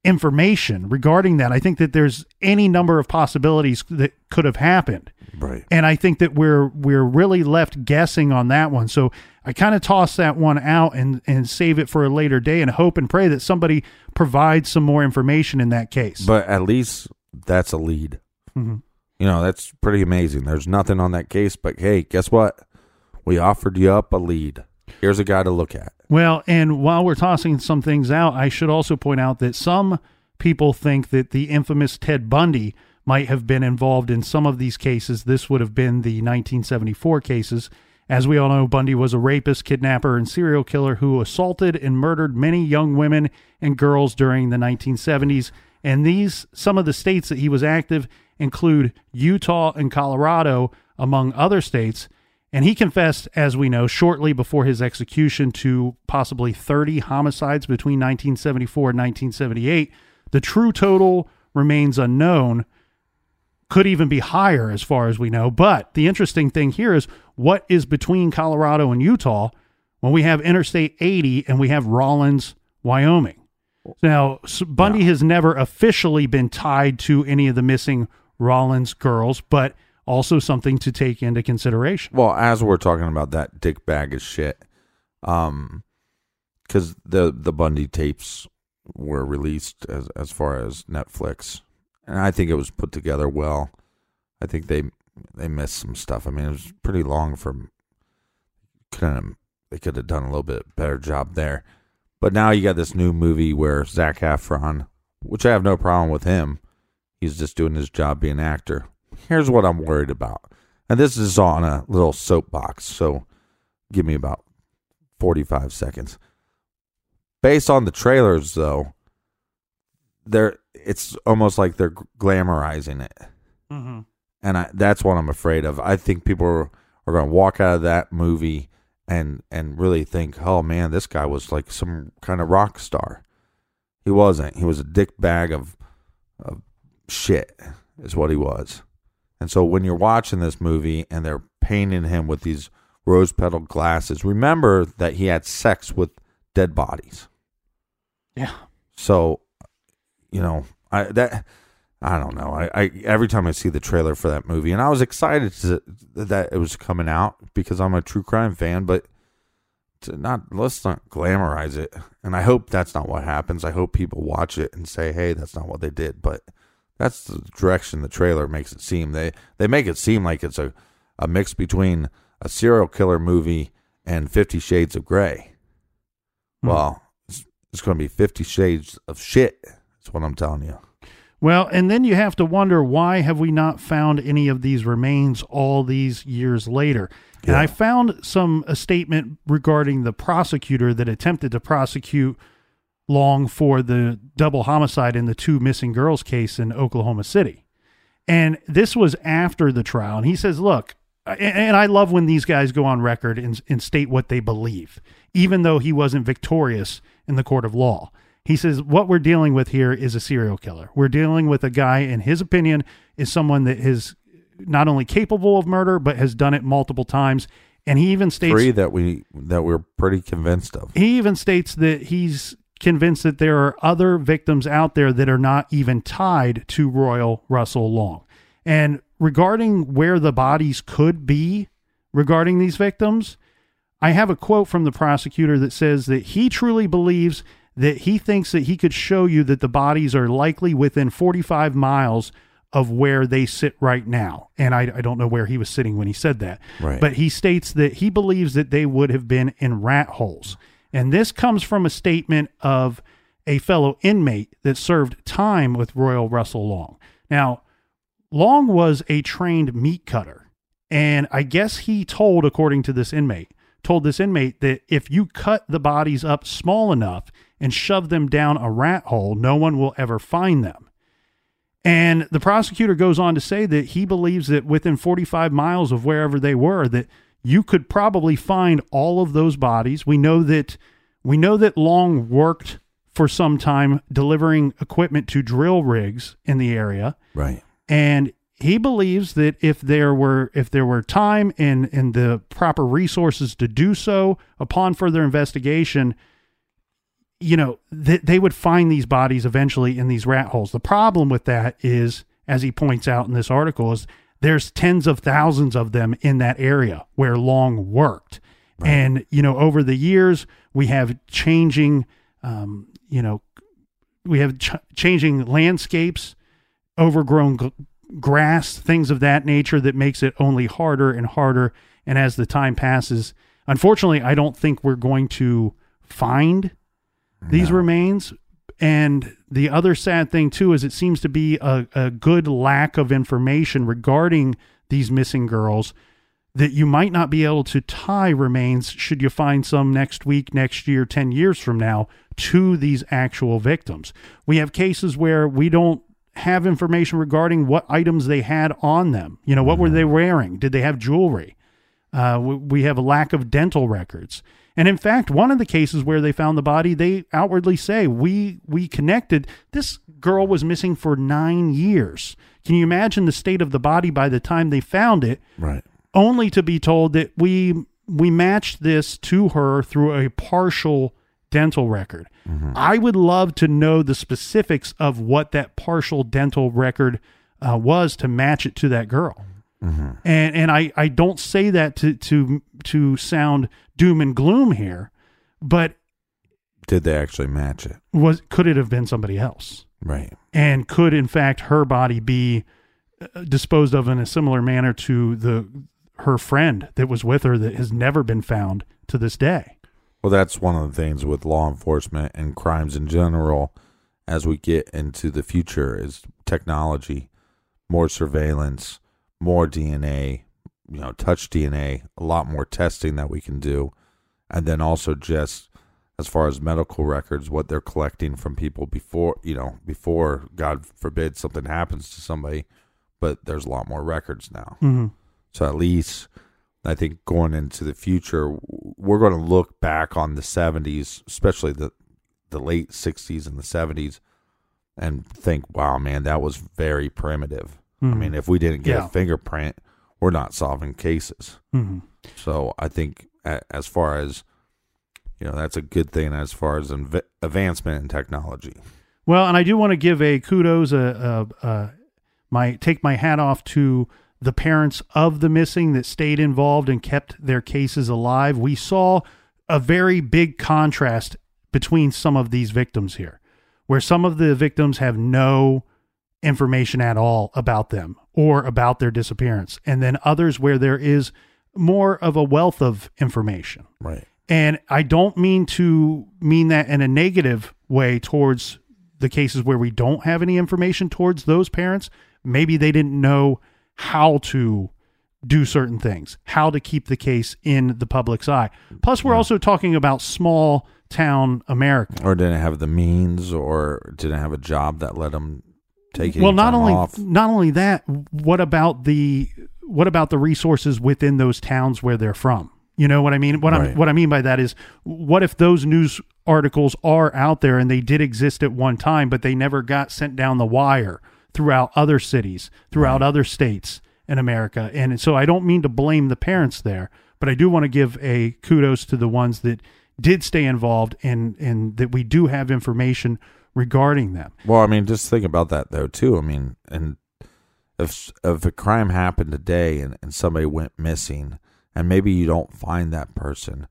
Speaker 1: information regarding that. I think that there's any number of possibilities that could have happened.
Speaker 2: Right.
Speaker 1: And I think that we're we're really left guessing on that one. So I kind of toss that one out and and save it for a later day and hope and pray that somebody provides some more information in that case.
Speaker 2: But at least that's a lead.
Speaker 1: Mhm.
Speaker 2: You know, that's pretty amazing. There's nothing on that case, but hey, guess what? We offered you up a lead. Here's a guy to look at.
Speaker 1: Well, and while we're tossing some things out, I should also point out that some people think that the infamous Ted Bundy might have been involved in some of these cases. This would have been the 1974 cases. As we all know, Bundy was a rapist, kidnapper, and serial killer who assaulted and murdered many young women and girls during the 1970s. And these, some of the states that he was active include Utah and Colorado, among other states. And he confessed, as we know, shortly before his execution to possibly 30 homicides between 1974 and 1978. The true total remains unknown, could even be higher as far as we know. But the interesting thing here is what is between Colorado and Utah when we have Interstate 80 and we have Rawlins, Wyoming. Now, Bundy has never officially been tied to any of the missing Rawlins girls, but also something to take into consideration.
Speaker 2: Well, as we're talking about that dick bag of shit, um, because the the Bundy tapes were released as as far as Netflix, and I think it was put together well. I think they they missed some stuff. I mean, it was pretty long from. Kind of, they could have done a little bit better job there, but now you got this new movie where Zac Efron, which I have no problem with him, he's just doing his job being an actor. Here's what I'm worried about. And this is on a little soapbox, so give me about 45 seconds. Based on the trailers though, they're it's almost like they're glamorizing it.
Speaker 1: Mm-hmm.
Speaker 2: And I, that's what I'm afraid of. I think people are, are going to walk out of that movie and and really think, "Oh man, this guy was like some kind of rock star." He wasn't. He was a dick bag of of shit is what he was. And so when you're watching this movie and they're painting him with these rose petal glasses, remember that he had sex with dead bodies.
Speaker 1: Yeah.
Speaker 2: So, you know, I that I don't know. I, I every time I see the trailer for that movie, and I was excited to, that it was coming out because I'm a true crime fan, but to not let's not glamorize it. And I hope that's not what happens. I hope people watch it and say, "Hey, that's not what they did." But that's the direction the trailer makes it seem. They they make it seem like it's a a mix between a serial killer movie and 50 Shades of Grey.
Speaker 1: Hmm.
Speaker 2: Well, it's, it's going to be 50 Shades of shit. That's what I'm telling you.
Speaker 1: Well, and then you have to wonder why have we not found any of these remains all these years later? And I found some a statement regarding the prosecutor that attempted to prosecute Long for the double homicide in the two missing girls case in Oklahoma City. And this was after the trial. And he says, look, and, I love when these guys go on record and, and state what they believe, even though he wasn't victorious in the court of law. He says, what we're dealing with here is a serial killer. We're dealing with a guy, in his opinion, is someone that is not only capable of murder, but has done it multiple times. And he even states
Speaker 2: Three that we that we're pretty convinced of.
Speaker 1: he even states that he's convinced that there are other victims out there that are not even tied to Royal Russell Long. And regarding where the bodies could be regarding these victims, I have a quote from the prosecutor that says that he truly believes that he thinks that he could show you that the bodies are likely within 45 miles of where they sit right now. And I, I don't know where he was sitting when he said that.
Speaker 2: Right.
Speaker 1: But he states that he believes that they would have been in rat holes. And this comes from a statement of a fellow inmate that served time with Royal Russell Long. Now, Long was a trained meat cutter. And I guess he told, according to this inmate, told this inmate that if you cut the bodies up small enough and shove them down a rat hole, no one will ever find them. And the prosecutor goes on to say that he believes that within 45 miles of wherever they were, that you could probably find all of those bodies. We know that we know that Long worked for some time delivering equipment to drill rigs in the area
Speaker 2: Right.
Speaker 1: and he believes that if there were if there were time and and the proper resources to do so upon further investigation you know that they would find these bodies eventually in these rat holes the problem with that is as he points out in this article is there's tens of thousands of them in that area where long worked and you know over the years we have changing um, you know we have ch- changing landscapes overgrown g- grass, things of that nature that makes it only harder and harder. And as the time passes, unfortunately, I don't think we're going to find these remains. And the other sad thing, too, is it seems to be a, a good lack of information regarding these missing girls that you might not be able to tie remains should you find some next week, next year, 10 years from now to these actual victims. We have cases where we don't have information regarding what items they had on them. You know, what were they wearing? Did they have jewelry? Uh, we, we have a lack of dental records. And in fact, one of the cases where they found the body, they outwardly say we we connected. This girl was missing for nine years. Can you imagine the state of the body by the time they found it?
Speaker 2: Right.
Speaker 1: only to be told that we we matched this to her through a partial dental record. I would love to know the specifics of what that partial dental record uh, was to match it to that girl. And and I, I don't say that to to to sound doom and gloom here, but
Speaker 2: Did they actually match it?
Speaker 1: was could it have been somebody else?
Speaker 2: Right.
Speaker 1: and could in fact her body be uh, disposed of in a similar manner to the her friend that was with her that has never been found to this day
Speaker 2: Well, that's one of the things with law enforcement and crimes in general as we get into the future is technology, more surveillance, more DNA, you know, touch DNA, a lot more testing that we can do. And then also just as far as medical records, what they're collecting from people before, you know, before God forbid something happens to somebody, but there's a lot more records now.
Speaker 1: mm-hmm.
Speaker 2: So at least I think going into the future, we're going to look back on the 70s, especially the the late 60s and the 70s, and think, wow, man, that was very primitive. I mean, if we didn't get
Speaker 1: Yeah.
Speaker 2: a fingerprint, we're not solving cases.
Speaker 1: Mm-hmm.
Speaker 2: So I think as far as you know, that's a good thing as far as inv- advancement in technology.
Speaker 1: well and i do want to give a kudos uh, uh, uh, my take my hat off to the parents of the missing that stayed involved and kept their cases alive we saw a very big contrast between some of these victims here, where some of the victims have no information at all about them or about their disappearance, and then others where there is more of a wealth of information.
Speaker 2: Right.
Speaker 1: And I don't mean to mean that in a negative way towards the cases where we don't have any information towards those parents. Maybe they didn't know how to do certain things, how to keep the case in the public's eye. Plus, we're also talking about small town America.
Speaker 2: Or didn't have the means, or didn't have a job that let them take any
Speaker 1: well, not only
Speaker 2: off.
Speaker 1: not only that, what about the what about the resources within those towns where they're from? You know what I mean? What
Speaker 2: Right.
Speaker 1: I'm what I mean by that is what if those news articles are out there and they did exist at one time, but they never got sent down the wire throughout other cities, throughout other states in America. And so I don't mean to blame the parents there, but I do want to give a kudos to the ones that did stay involved and and that we do have information regarding them.
Speaker 2: Well, I mean, just think about that though too. I mean, and if if a crime happened today and, and somebody went missing, and maybe you don't find that person,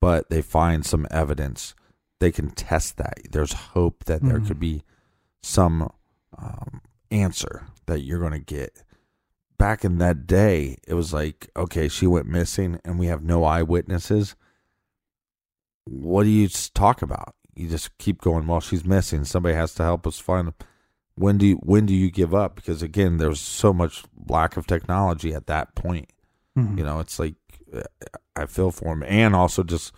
Speaker 2: but they find some evidence, they can test that. There's hope that there
Speaker 1: Mhm.
Speaker 2: could be some um, answer that you're going to get. Back in that day, it was like, okay, she went missing, and we have no eyewitnesses. What do you talk about? You just keep going. Well, she's missing. Somebody has to help us find. Them. When do you, when do you give up? Because again, there's so much lack of technology at that point.
Speaker 1: Mhm.
Speaker 2: You know, it's like I feel for him, and also just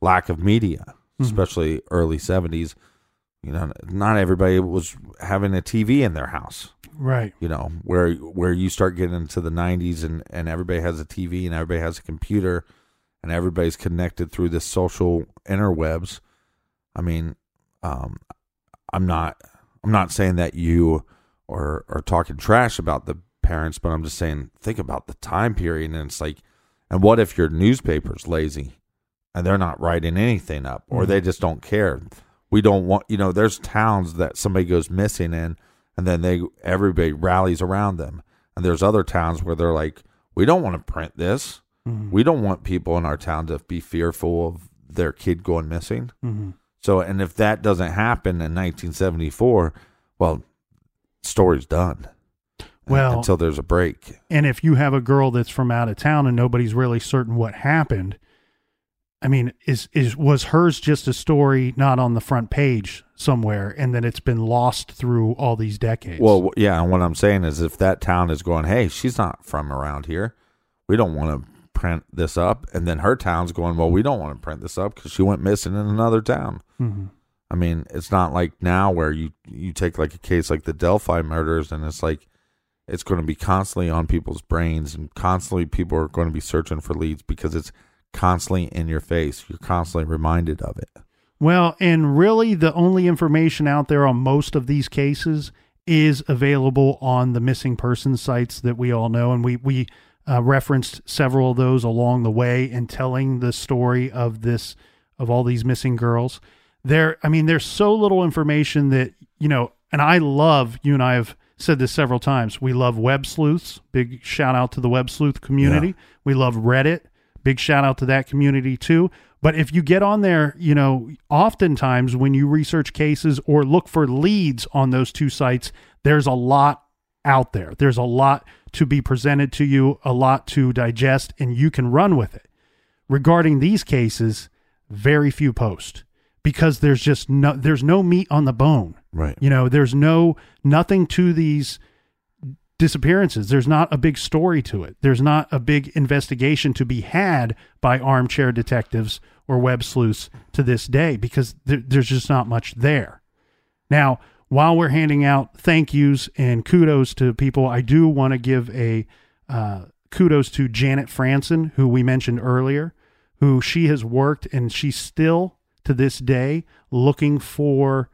Speaker 2: lack of media,
Speaker 1: Mhm.
Speaker 2: especially early '70s. You know, not everybody was having a TV in their house.
Speaker 1: Right.
Speaker 2: You know, where where you start getting into the '90s, and and everybody has a TV, and everybody has a computer, and everybody's connected through the social interwebs. I mean, um, I'm not I'm not saying that you are are talking trash about the parents, but I'm just saying think about the time period, and it's like, and what if your newspaper's lazy, and they're not writing anything up, or they just don't care. We don't want, you know, there's towns that somebody goes missing in, and then they everybody rallies around them, and there's other towns where they're like, we don't want to print this.
Speaker 1: Mhm.
Speaker 2: We don't want people in our town to be fearful of their kid going missing.
Speaker 1: Mhm.
Speaker 2: So, and if that doesn't happen in 1974, well, story's done.
Speaker 1: Well-
Speaker 2: until there's a break.
Speaker 1: And if you have a girl that's from out of town and nobody's really certain what happened, I mean, is is was hers just a story not on the front page somewhere, and then it's been lost through all these decades?
Speaker 2: Well, yeah, and what I'm saying is, if that town is going, hey, she's not from around here, we don't want to print this up, and then her town's going, well, we don't want to print this up because she went missing in another town.
Speaker 1: Mhm.
Speaker 2: I mean, it's not like now where you you take like a case like the Delphi murders, and it's like it's going to be constantly on people's brains, and constantly people are going to be searching for leads because it's constantly in your face. You're constantly reminded of it.
Speaker 1: Well, and really, the only information out there on most of these cases is available on the missing persons sites that we all know, and we we uh, referenced several of those along the way in telling the story of this of all these missing girls. There, I mean, there's so little information that you know, and I love you and I have said this several times. We love web sleuths. Big shout out to the web sleuth community. We love Reddit. Big shout out to that community too. But if you get on there, you know, oftentimes when you research cases or look for leads on those two sites, there's a lot out there. There's a lot to be presented to you, a lot to digest, and you can run with it. Regarding these cases, very few post because there's just no there's no meat on the bone.
Speaker 2: Right.
Speaker 1: You know, there's no nothing to these disappearances. There's not a big story to it. There's not a big investigation to be had by armchair detectives or web sleuths to this day because there, there's just not much there. Now, while we're handing out thank yous and kudos to people, I do want to give a uh, kudos to Janet Franson, who we mentioned earlier, who she has worked and she's still to this day looking for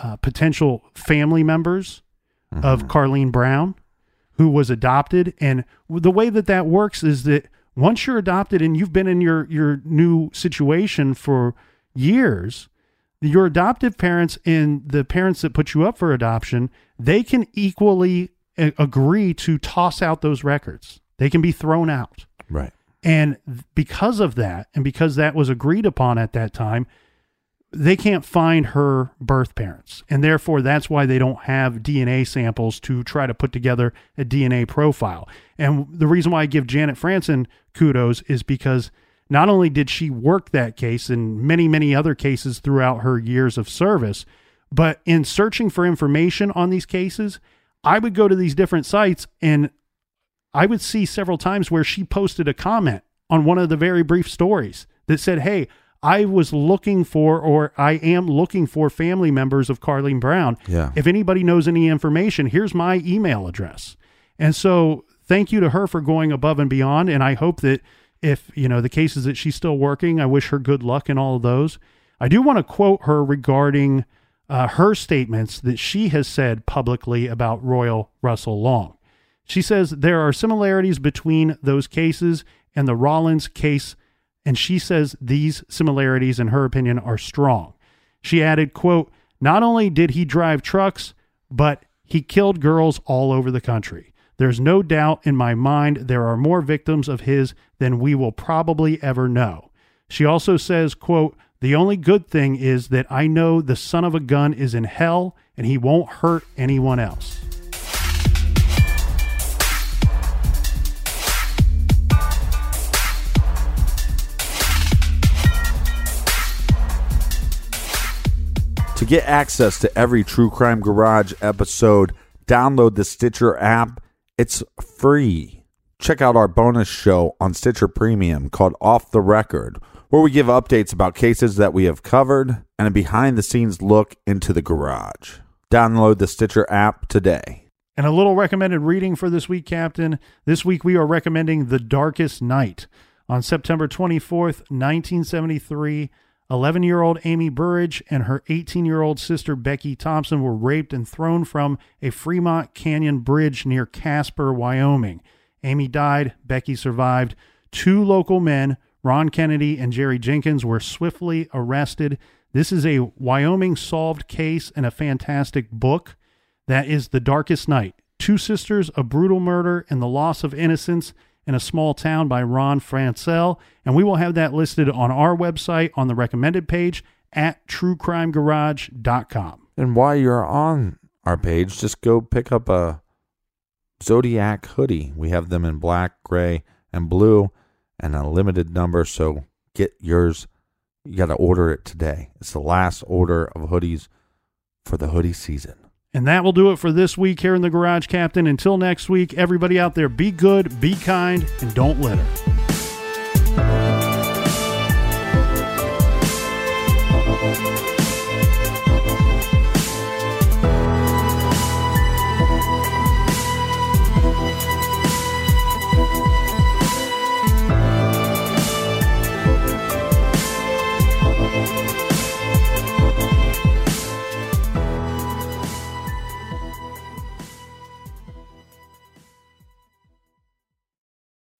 Speaker 1: uh, potential family members of Carlene Brown, who was adopted. And the way that that works is that once you're adopted and you've been in your your new situation for years, your adoptive parents and the parents that put you up for adoption, they can equally a- agree to toss out those records. They can be thrown out.
Speaker 2: Right.
Speaker 1: And because of that, and because that was agreed upon at that time, they can't find her birth parents. And therefore, that's why they don't have DNA samples to try to put together a DNA profile. And the reason why I give Janet Franson kudos is because not only did she work that case and many, many other cases throughout her years of service, but in searching for information on these cases, I would go to these different sites and I would see several times where she posted a comment on one of the very brief stories that said, Hey, I was looking for, or I am looking for family members of Carlene Brown.
Speaker 2: Yeah.
Speaker 1: If anybody knows any information, here's my email address. And so thank you to her for going above and beyond. And I hope that if, you know, the cases that she's still working, I wish her good luck in all of those. I do want to quote her regarding uh, her statements that she has said publicly about Royal Russell Long. She says there are similarities between those cases and the Rawlins case and she says these similarities in her opinion are strong. She added, quote, "Not only did he drive trucks, but he killed girls all over the country. There's no doubt in my mind there are more victims of his than we will probably ever know." She also says, quote, "The only good thing is that I know the son of a gun is in hell and he won't hurt anyone else."
Speaker 2: To get access to every True Crime Garage episode, download the Stitcher app. It's free. Check out our bonus show on Stitcher Premium called Off the Record, where we give updates about cases that we have covered and a behind the scenes look into the garage. Download the Stitcher app today.
Speaker 1: And a little recommended reading for this week, Captain. This week we are recommending The Darkest Night. On September 24th, 1973, 11 year old Amy Burridge and her 18 year old sister Becky Thompson were raped and thrown from a Fremont Canyon bridge near Casper, Wyoming. Amy died, Becky survived. Two local men, Ron Kennedy and Jerry Jenkins, were swiftly arrested. This is a Wyoming solved case and a fantastic book. That is The Darkest Night Two Sisters, a Brutal Murder, and the Loss of Innocence in a Small Town by Ron Franscell. And we will have that listed on our website on the recommended page at truecrimegarage.com.
Speaker 2: And while you're on our page, just go pick up a Zodiac hoodie. We have them in black, gray, and blue, and a limited number. So get yours. You got to order it today. It's the last order of hoodies for the hoodie season.
Speaker 1: And that will do it for this week here in the Garage Captain. Until next week, everybody out there, be good, be kind, and don't litter.